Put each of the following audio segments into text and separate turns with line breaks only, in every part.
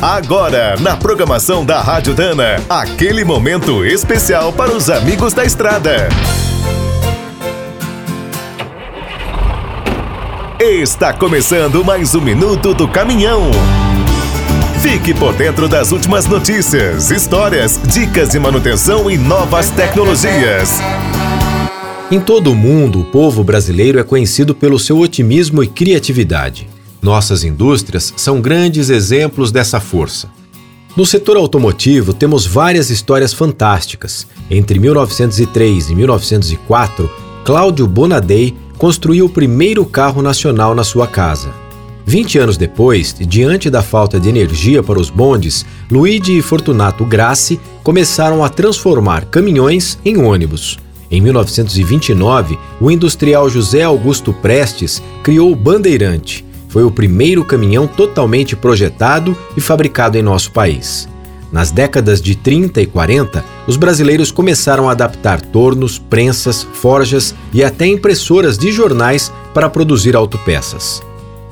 Agora, na programação da Rádio Dana, aquele momento especial para os amigos da estrada. Está começando mais um minuto do caminhão. Fique por dentro das últimas notícias, histórias, dicas de manutenção e novas tecnologias.
Em todo o mundo, o povo brasileiro é conhecido pelo seu otimismo e criatividade. Nossas indústrias são grandes exemplos dessa força. No setor automotivo, temos várias histórias fantásticas. Entre 1903 e 1904, Cláudio Bonadei construiu o primeiro carro nacional na sua casa. 20 anos depois, diante da falta de energia para os bondes, Luigi e Fortunato Grassi começaram a transformar caminhões em ônibus. Em 1929, o industrial José Augusto Prestes criou o Bandeirante, foi o primeiro caminhão totalmente projetado e fabricado em nosso país. Nas décadas de 30 e 40, os brasileiros começaram a adaptar tornos, prensas, forjas e até impressoras de jornais para produzir autopeças.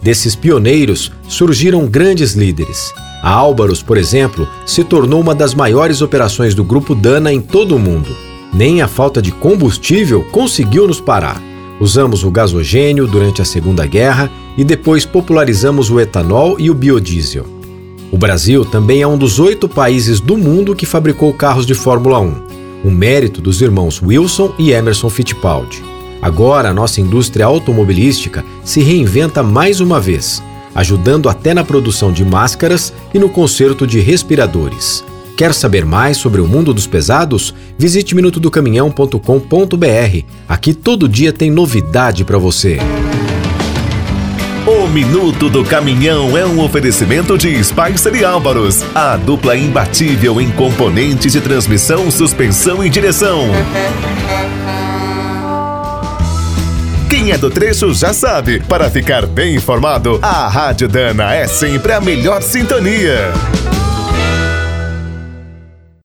Desses pioneiros surgiram grandes líderes. A Álvaros, por exemplo, se tornou uma das maiores operações do Grupo Dana em todo o mundo. Nem a falta de combustível conseguiu nos parar. Usamos o gasogênio durante a Segunda Guerra e depois popularizamos o etanol e o biodiesel. O Brasil também é um dos oito países do mundo que fabricou carros de Fórmula 1, um mérito dos irmãos Wilson e Emerson Fittipaldi. Agora, a nossa indústria automobilística se reinventa mais uma vez, ajudando até na produção de máscaras e no conserto de respiradores. Quer saber mais sobre o mundo dos pesados? Visite minutodocaminhão.com.br. Aqui todo dia tem novidade para você.
O Minuto do Caminhão é um oferecimento de Spicer e Álvaros, a dupla imbatível em componentes de transmissão, suspensão e direção. Quem é do trecho já sabe, para ficar bem informado, a Rádio Dana é sempre a melhor sintonia.